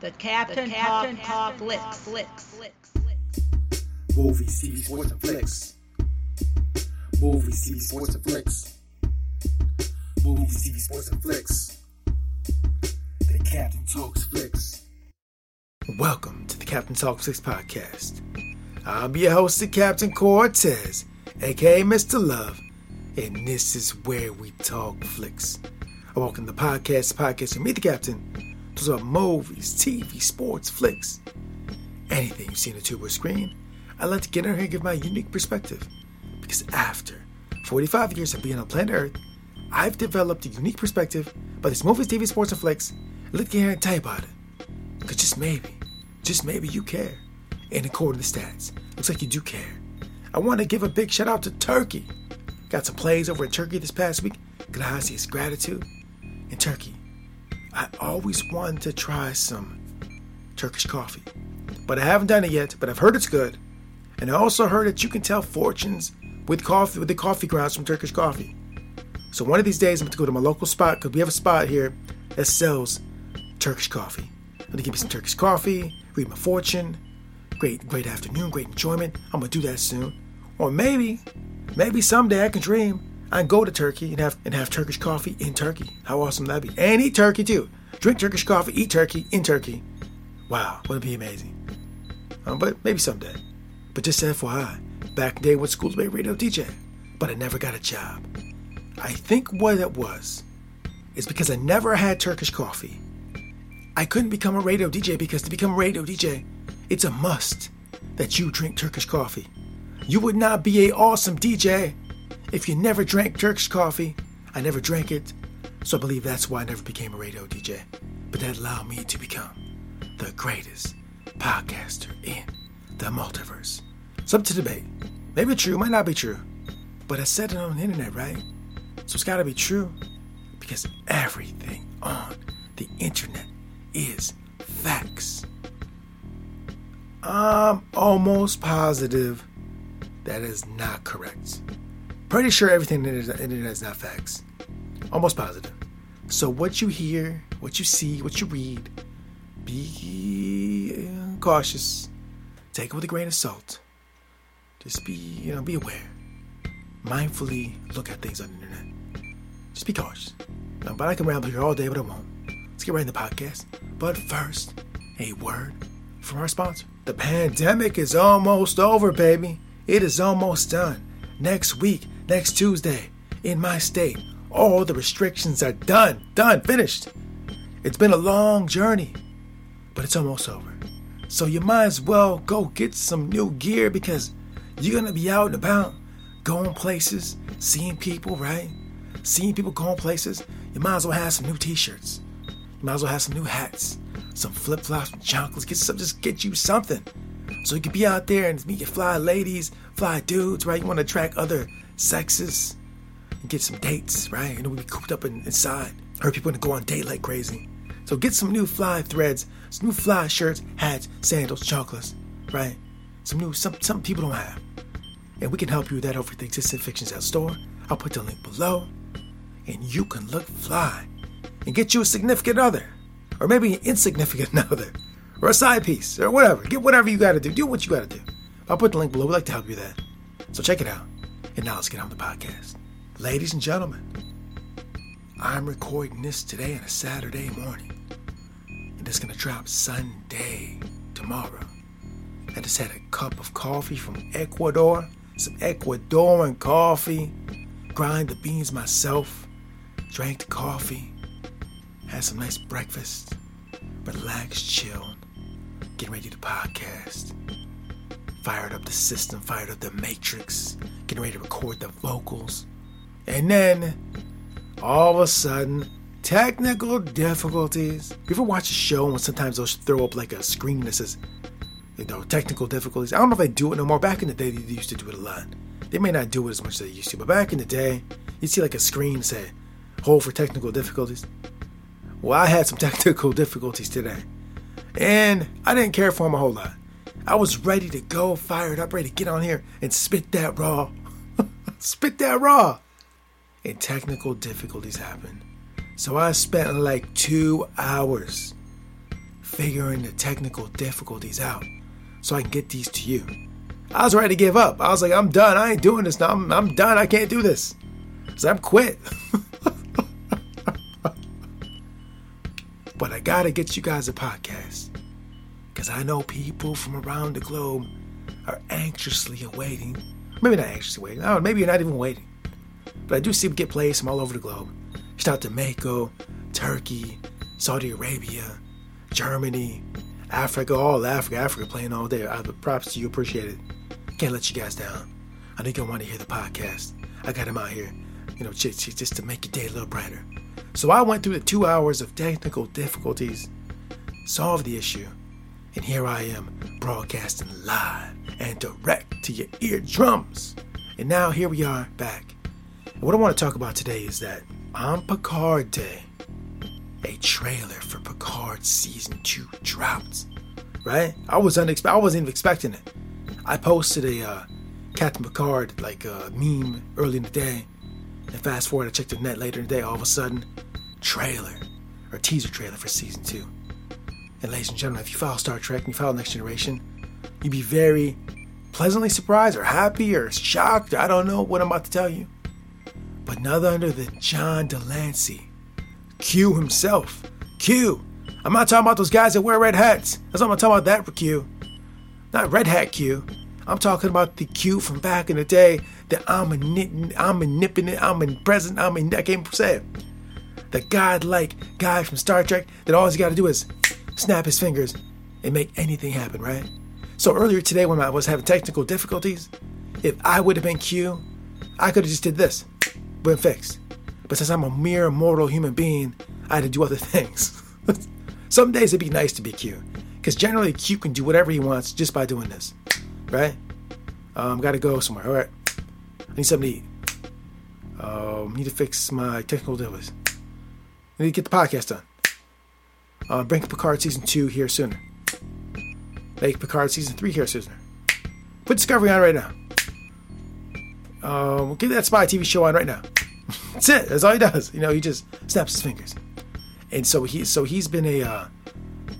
The Captain, the Captain Talk, Talk Flicks. Flicks. Flicks. Movies, TV, sports, and flicks. Movies, TV, sports, and flicks. Movies, TV, sports, and flicks. The Captain Talks Flicks. Welcome to the Captain Talks Flicks podcast. I'm your host, the Captain Cortez, aka Mr. Love, and this is where we talk flicks. I welcome the podcast, the podcast for me, the Captain are movies, TV, sports, flicks, anything you see on tube or screen. I like to get in here and give my unique perspective. Because after 45 years of being on planet Earth, I've developed a unique perspective about these movies, TV, sports, and flicks. I'd like to get here and tell you about it. Because just maybe, just maybe you care. And according to the stats, looks like you do care. I want to give a big shout out to Turkey. Got some plays over in Turkey this past week. Gracias, gratitude. In Turkey, I always wanted to try some Turkish coffee, but I haven't done it yet. But I've heard it's good, and I also heard that you can tell fortunes with coffee with the coffee grounds from Turkish coffee. So one of these days, I'm going to go to my local spot because we have a spot here that sells Turkish coffee. I'm going to give me some Turkish coffee, read my fortune. Great, great afternoon, great enjoyment. I'm going to do that soon. Or maybe, maybe someday I can dream I can go to Turkey and have and have Turkish coffee in Turkey. How awesome that be? And eat turkey too. Drink Turkish coffee, eat turkey in Turkey. Wow, would it be amazing? Um, but maybe someday. But just FYI, back day when schools made radio DJ, but I never got a job. I think what it was is because I never had Turkish coffee. I couldn't become a radio DJ because to become a radio DJ, it's a must that you drink Turkish coffee. You would not be a awesome DJ if you never drank Turkish coffee, I never drank it, so I believe that's why I never became a radio DJ. But that allowed me to become the greatest podcaster in the multiverse. It's up to debate. Maybe true, might not be true. But I said it on the internet, right? So it's gotta be true. Because everything on the internet is facts. I'm almost positive that is not correct. Pretty sure everything in the internet is not facts. Almost positive. So what you hear, what you see, what you read, be cautious. Take it with a grain of salt. Just be, you know, be aware. Mindfully look at things on the internet. Just be cautious. No, but I can ramble here all day, but I won't. Let's get right in the podcast. But first, a word from our sponsor. The pandemic is almost over, baby. It is almost done. Next week, next Tuesday in my state. All the restrictions are done, done, finished. It's been a long journey, but it's almost over. So you might as well go get some new gear because you're gonna be out and about, going places, seeing people, right? Seeing people going places. You might as well have some new t-shirts. You might as well have some new hats, some flip-flops, some chocolates. Get some, just get you something. So you can be out there and meet your fly ladies, fly dudes, right? You want to attract other sexes and get some dates, right? And we'll be cooped up in, inside. Heard people want to go on date like crazy. So get some new fly threads, some new fly shirts, hats, sandals, chocolates, right? Some new, some, some people don't have. And we can help you with that over at the Existing Fictions Out store. I'll put the link below. And you can look fly and get you a significant other. Or maybe an insignificant other. Or a side piece. Or whatever. Get whatever you gotta do. Do what you gotta do. I'll put the link below. We'd like to help you with that. So check it out. And now let's get on the podcast. Ladies and gentlemen, I'm recording this today on a Saturday morning. And it's to drop Sunday, tomorrow. I just had a cup of coffee from Ecuador, some Ecuadorian coffee, grind the beans myself, drank the coffee, had some nice breakfast, relaxed, chilled, getting ready to the podcast fired up the system, fired up the matrix, getting ready to record the vocals. And then, all of a sudden, technical difficulties. You ever watch a show and sometimes they'll throw up like a screen that says, you know, technical difficulties? I don't know if they do it no more. Back in the day, they used to do it a lot. They may not do it as much as they used to, but back in the day, you'd see like a screen say, hold for technical difficulties. Well, I had some technical difficulties today. And I didn't care for them a whole lot. I was ready to go, fired up, ready to get on here and spit that raw. spit that raw. And technical difficulties happened. So I spent like two hours figuring the technical difficulties out so I can get these to you. I was ready to give up. I was like, I'm done. I ain't doing this now. I'm, I'm done. I can't do this. So I'm quit. but I gotta get you guys a podcast. Because I know people from around the globe are anxiously awaiting. Maybe not anxiously waiting. Maybe you're not even waiting. But I do see them get plays from all over the globe. Shout out to Mexico, Turkey, Saudi Arabia, Germany, Africa, all Africa, Africa playing all day. Uh, I, props to you, appreciate it. Can't let you guys down. I know you want to hear the podcast. I got them out here, you know, just, just to make your day a little brighter. So I went through the two hours of technical difficulties, solved the issue, and here I am broadcasting live and direct to your eardrums. And now here we are back. What I want to talk about today is that on Picard Day, a trailer for Picard season two dropped. Right? I was unexpected. I wasn't even expecting it. I posted a uh, Captain Picard like uh, meme early in the day, and fast forward, I checked the net later in the day. All of a sudden, trailer or teaser trailer for season two. And ladies and gentlemen, if you follow Star Trek and you follow Next Generation, you'd be very pleasantly surprised or happy or shocked. I don't know what I'm about to tell you. But none other than John de Lancie. Q himself. Q. I'm not talking about those guys that wear red hats. That's not I'm talking about that for Q. Not red hat Q. I'm talking about the Q from back in the day that I'm a I'm a nipping it, I'm a present, I'm a I can't say it. The godlike guy from Star Trek that all he's got to do is snap his fingers and make anything happen, right? So earlier today when I was having technical difficulties, if I would have been Q, I could have just did this, been fixed. But since I'm a mere mortal human being, I had to do other things. Some days it'd be nice to be Q, because generally Q can do whatever he wants just by doing this, right? Um, gotta go somewhere. All right, I need something to eat. Um, need to fix my technical difficulties. I need to get the podcast done. Uh, bring Picard season two here sooner. Make Picard season three here sooner. Put Discovery on right now. Um, get that spy TV show on right now. That's it. That's all he does. You know, he just snaps his fingers. And so he so he's been a uh,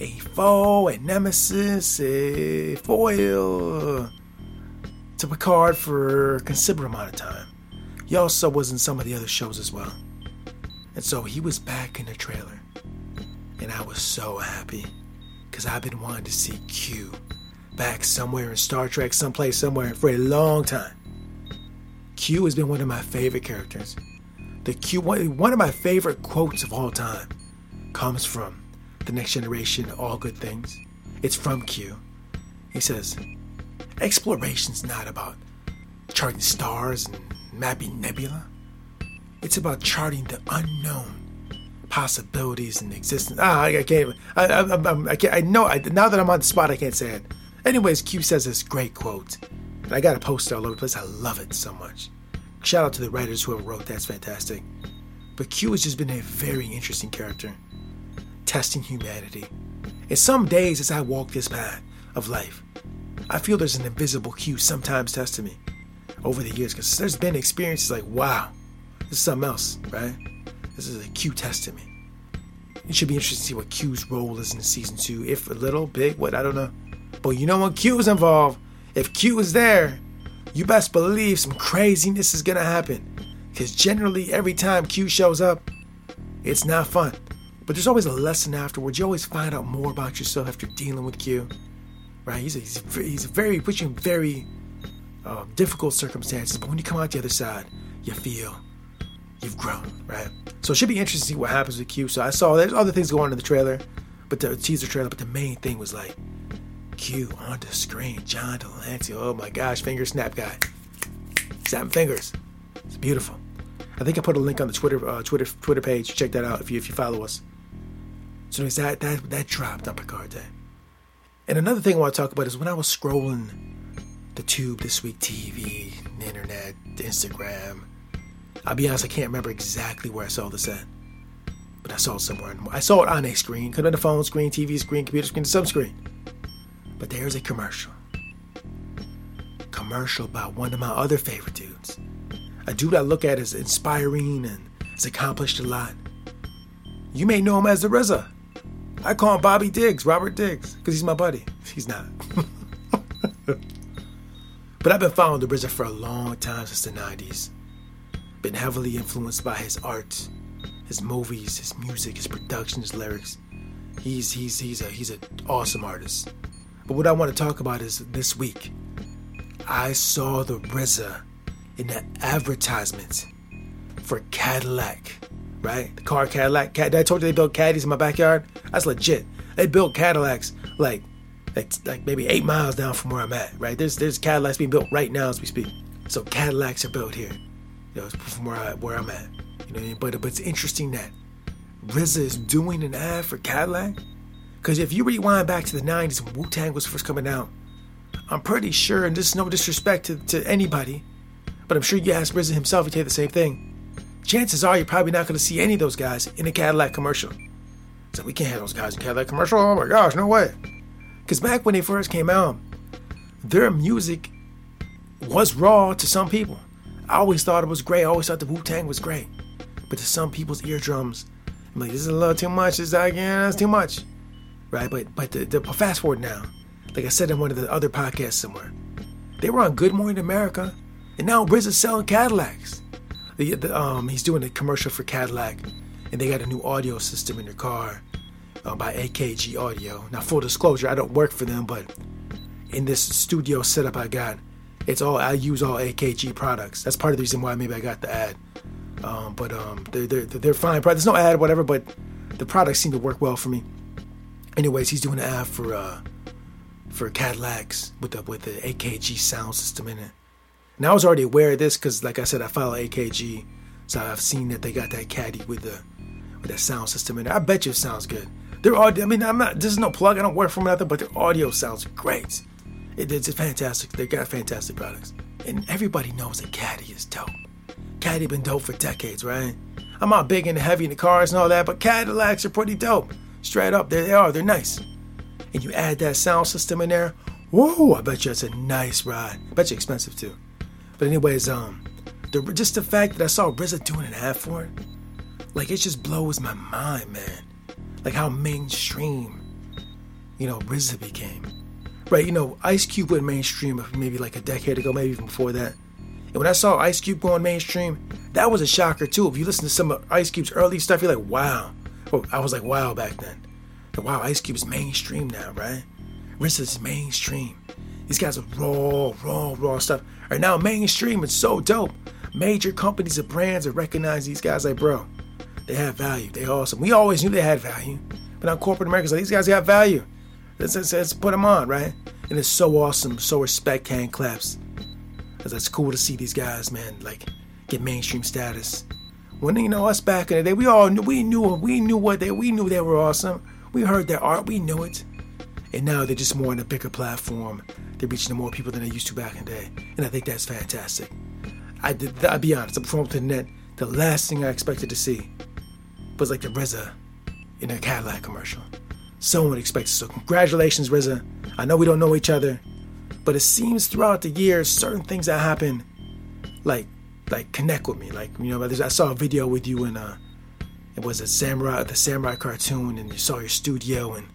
a foe, a nemesis, a foil to Picard for a considerable amount of time. He also was in some of the other shows as well. And so he was back in the trailer. And I was so happy because I've been wanting to see Q back somewhere in Star Trek, someplace, somewhere for a long time. Q has been one of my favorite characters. The Q one, of my favorite quotes of all time comes from the next generation, all good things. It's from Q. He says, Exploration's not about charting stars and mapping nebula. It's about charting the unknown possibilities and existence. Ah, I, I can't. I, I, I, can't. I know. I, now that I'm on the spot, I can't say it. Anyways, Q says this great quote. And I got a poster all over the place. I love it so much. Shout out to the writers whoever wrote that's fantastic. But Q has just been a very interesting character, testing humanity. And some days as I walk this path of life, I feel there's an invisible Q sometimes testing me over the years because there's been experiences like, wow, this is something else, right? This is a Q testing me. It should be interesting to see what Q's role is in season two, if a little, big, what, I don't know. But you know when Q is involved, if Q is there, you best believe some craziness is gonna happen. Because generally, every time Q shows up, it's not fun. But there's always a lesson afterwards. You always find out more about yourself after dealing with Q. Right? He's a, he's he's a very, puts you in very uh, difficult circumstances. But when you come out the other side, you feel you've grown, right? So it should be interesting to see what happens with Q. So I saw there's other things going on in the trailer, but the teaser trailer. But the main thing was like Q on the screen. John de Lancie. Oh my gosh, finger snap guy. Snapping fingers. It's beautiful. I think I put a link on the Twitter uh, Twitter Twitter page. Check that out if you if you follow us. So that that that dropped on Picard Day. And another thing I want to talk about is when I was scrolling the tube this week, TV, the internet, Instagram. I'll be honest, I can't remember exactly where I saw this at, but I saw it somewhere. I saw it on a screen, could have been a phone screen, TV screen, computer screen, some screen. But there's a commercial. Commercial about one of my other favorite dudes. A dude I look at as inspiring and has accomplished a lot. You may know him as the RZA. I call him Bobby Diggs, Robert Diggs, because he's my buddy. He's not. but I've been following the RZA for a long time since the 90s. Been heavily influenced by his art, his movies, his music, his production, his lyrics. He's he's he's a he's an awesome artist. But what I want to talk about is this week. I saw the RZA in the advertisement for Cadillac, right? The car Cadillac. Cad- I told you they built caddies in my backyard. That's legit. They built Cadillacs like, like, like maybe eight miles down from where I'm at, right? There's there's Cadillacs being built right now as we speak. So Cadillacs are built here, you know, from where I where I'm at. You know, but but it's interesting that RZA is doing an ad for Cadillac. Because if you rewind back to the 90s when Wu Tang was first coming out, I'm pretty sure, and this is no disrespect to, to anybody, but I'm sure you ask RZA himself, he'd you the same thing. Chances are you're probably not going to see any of those guys in a Cadillac commercial. So we can't have those guys in Cadillac commercial. Oh my gosh, no way. Because back when they first came out, their music was raw to some people. I always thought it was great. I always thought the Wu Tang was great. But to some people's eardrums, I'm like, this is a little too much. It's like, yeah, that's too much. Right? But but the, the fast forward now, like I said in one of the other podcasts somewhere, they were on Good Morning America, and now RZA's selling Cadillacs. The, the, um, he's doing a commercial for Cadillac, and they got a new audio system in their car uh, by AKG Audio. Now, full disclosure, I don't work for them, but in this studio setup I got, it's all I use all AKG products. That's part of the reason why maybe I got the ad. Um, but um, they're, they're they're fine. There's no ad, whatever. But the products seem to work well for me. Anyways, he's doing an ad for uh, for Cadillacs with the with the AKG sound system in it. And I was already aware of this because, like I said, I follow AKG, so I've seen that they got that caddy with the with that sound system in it. I bet you it sounds good. Their audio, I mean, I'm not. This is no plug. I don't work for nothing, but their audio sounds great. It, it's fantastic. They got fantastic products, and everybody knows that caddy is dope. Caddy been dope for decades, right? I'm not big into heavy in the cars and all that, but Cadillacs are pretty dope. Straight up, there they are. They're nice. And you add that sound system in there. Whoa! I bet you it's a nice ride. I bet you expensive too. But anyways, um, the, just the fact that I saw RZA doing an ad for it, like it just blows my mind, man. Like how mainstream, you know, RZA became. Right, you know, Ice Cube went mainstream maybe like a decade ago, maybe even before that. And when I saw Ice Cube going mainstream, that was a shocker too. If you listen to some of Ice Cube's early stuff, you're like, wow. I was like, wow back then. Like, wow, Ice Cube is mainstream now, right? RZA's mainstream. These guys are raw, raw, raw stuff. Right now, mainstream is so dope. Major companies and brands are recognized these guys like, bro, they have value. They awesome. We always knew they had value. But now corporate America's like, these guys got value. Let's, let's, let's put them on, right? And it's so awesome. So respect, hand claps. Cause it's cool to see these guys, man, like get mainstream status. When you know us back in the day, we all knew we knew we knew what they we knew they were awesome. We heard their art, we knew it. And now they're just more on a bigger platform. They're reaching more people than they used to back in the day. And I think that's fantastic. I did I'll be honest, I'm from the net. The last thing I expected to see was like the RZA in a Cadillac commercial. Someone expected so congratulations, RZA. I know we don't know each other, but it seems throughout the years certain things that happen like like connect with me. Like you know, I saw a video with you in uh it was a samurai the samurai cartoon and you saw your studio and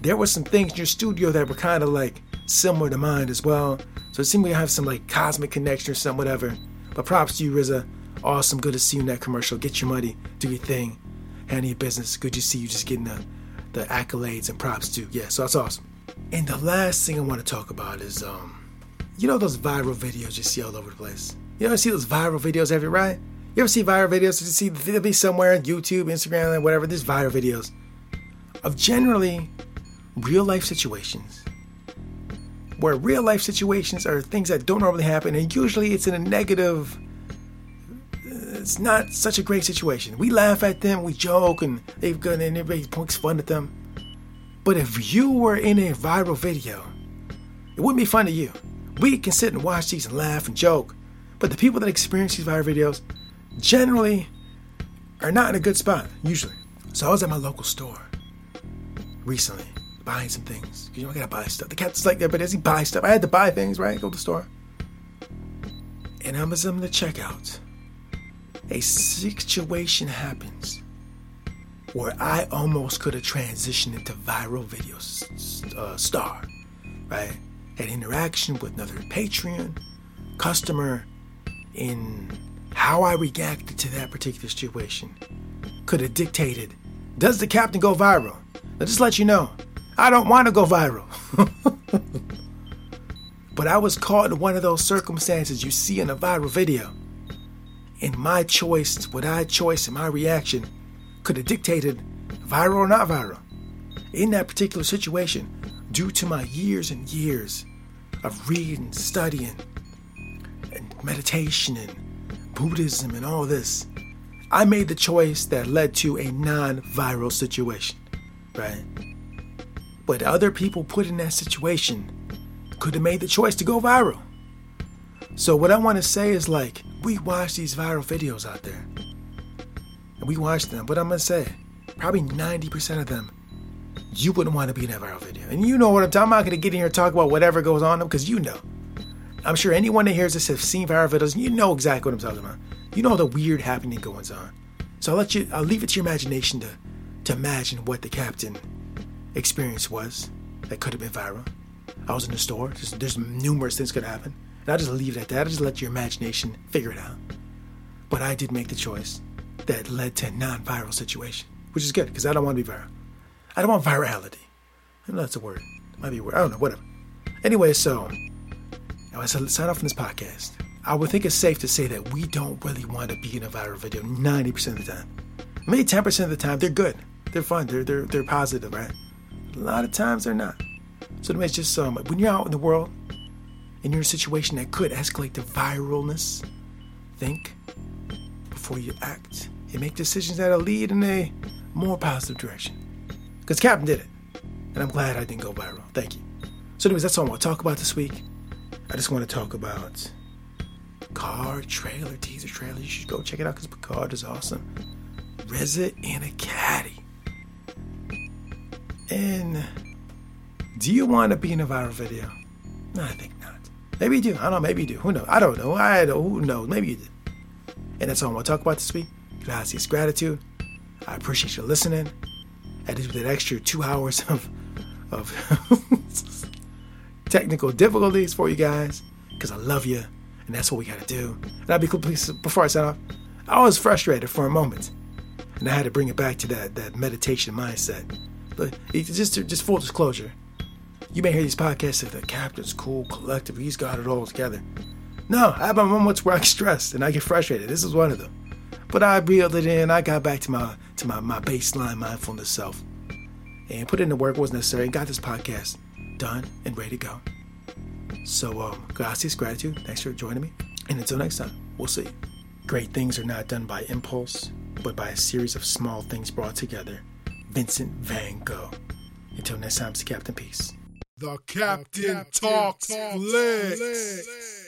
there were some things in your studio that were kind of like similar to mine as well. So it seemed you have some like cosmic connection or something, whatever. But props to you, RZA. Awesome. Good to see you in that commercial. Get your money. Do your thing. Handle your business. Good to see you just getting the, the accolades and props too. Yeah, so that's awesome. And the last thing I want to talk about is, um, you know those viral videos you see all over the place? You ever see those viral videos every right? You ever see viral videos? You see, they'll be somewhere on YouTube, Instagram, and whatever. There's viral videos of generally real life situations where real life situations are things that don't normally happen, and usually it's in a negative. It's not such a great situation. We laugh at them, we joke, and they've gone and everybody pokes fun at them. But if you were in a viral video, it wouldn't be fun to you. We can sit and watch these and laugh and joke, but the people that experience these viral videos generally are not in a good spot, usually. So I was at my local store recently buying some things. You know, I gotta buy stuff. The cat's like there, but as he buy stuff, I had to buy things, right? Go to the store. And I was in the checkout. A situation happens where I almost could have transitioned into viral video uh, star, right? Had interaction with another Patreon customer in how I reacted to that particular situation could have dictated does the captain go viral? Now, just let you know, I don't want to go viral. but I was caught in one of those circumstances you see in a viral video. And my choice, what I choice and my reaction could have dictated viral or not viral. In that particular situation, due to my years and years of reading, studying, meditation and Buddhism and all this, I made the choice that led to a non viral situation, right? But other people put in that situation could have made the choice to go viral. So, what I want to say is like, we watch these viral videos out there. And we watch them, but I'm going to say, probably 90% of them, you wouldn't want to be in that viral video. And you know what I'm talking about. I'm not going to get in here and talk about whatever goes on them, because you know. I'm sure anyone that hears this has seen viral videos. And you know exactly what I'm talking about. You know the weird happening goings on. So I'll let you. I'll leave it to your imagination to to imagine what the captain experience was that could have been viral. I was in the store. There's, numerous things could happen. And I just leave it at that. I just let your imagination figure it out. But I did make the choice that led to a non-viral situation, which is good because I don't want to be viral. I don't want virality. I know that's a word. It might be a word. I don't know. Whatever. Anyway, so as I sign off from this podcast, I would think it's safe to say that we don't really want to be in a viral video 90% of the time. Maybe 10% of the time, they're good. They're fun. They're, they're, they're positive, right? A lot of times, they're not. So, it's just um, when you're out in the world and you're in a situation that could escalate to viralness, think before you act and make decisions that'll lead in a more positive direction. Because Captain did it. And I'm glad I didn't go viral. Thank you. So, anyways, that's all I want to talk about this week. I just want to talk about Car trailer, teaser trailer. You should go check it out because Picard is awesome. RZA and a caddy. And do you want to be in a viral video? No, I think not. Maybe you do. I don't know. Maybe you do. Who knows? I don't know. I don't. Who knows? Maybe you did. And that's all I want to talk about this week. Gracias, gratitude. I appreciate you listening. I with that extra two hours of of technical difficulties for you guys because I love you and that's what we got to do. And I'll be cool before I sign off. I was frustrated for a moment, and I had to bring it back to that that meditation mindset. But just just full disclosure, you may hear these podcasts that the captain's cool, collective, he's got it all together. No, I have my moments where I get stressed and I get frustrated. This is one of them. But I reeled it in. I got back to my to my, my baseline mindfulness self, and put in the work was necessary. And got this podcast done and ready to go. So, um, gracias, gratitude. Thanks for joining me. And until next time, we'll see. Great things are not done by impulse, but by a series of small things brought together. Vincent Van Gogh. Until next time, it's Captain Peace. The Captain, the Captain talks, talks.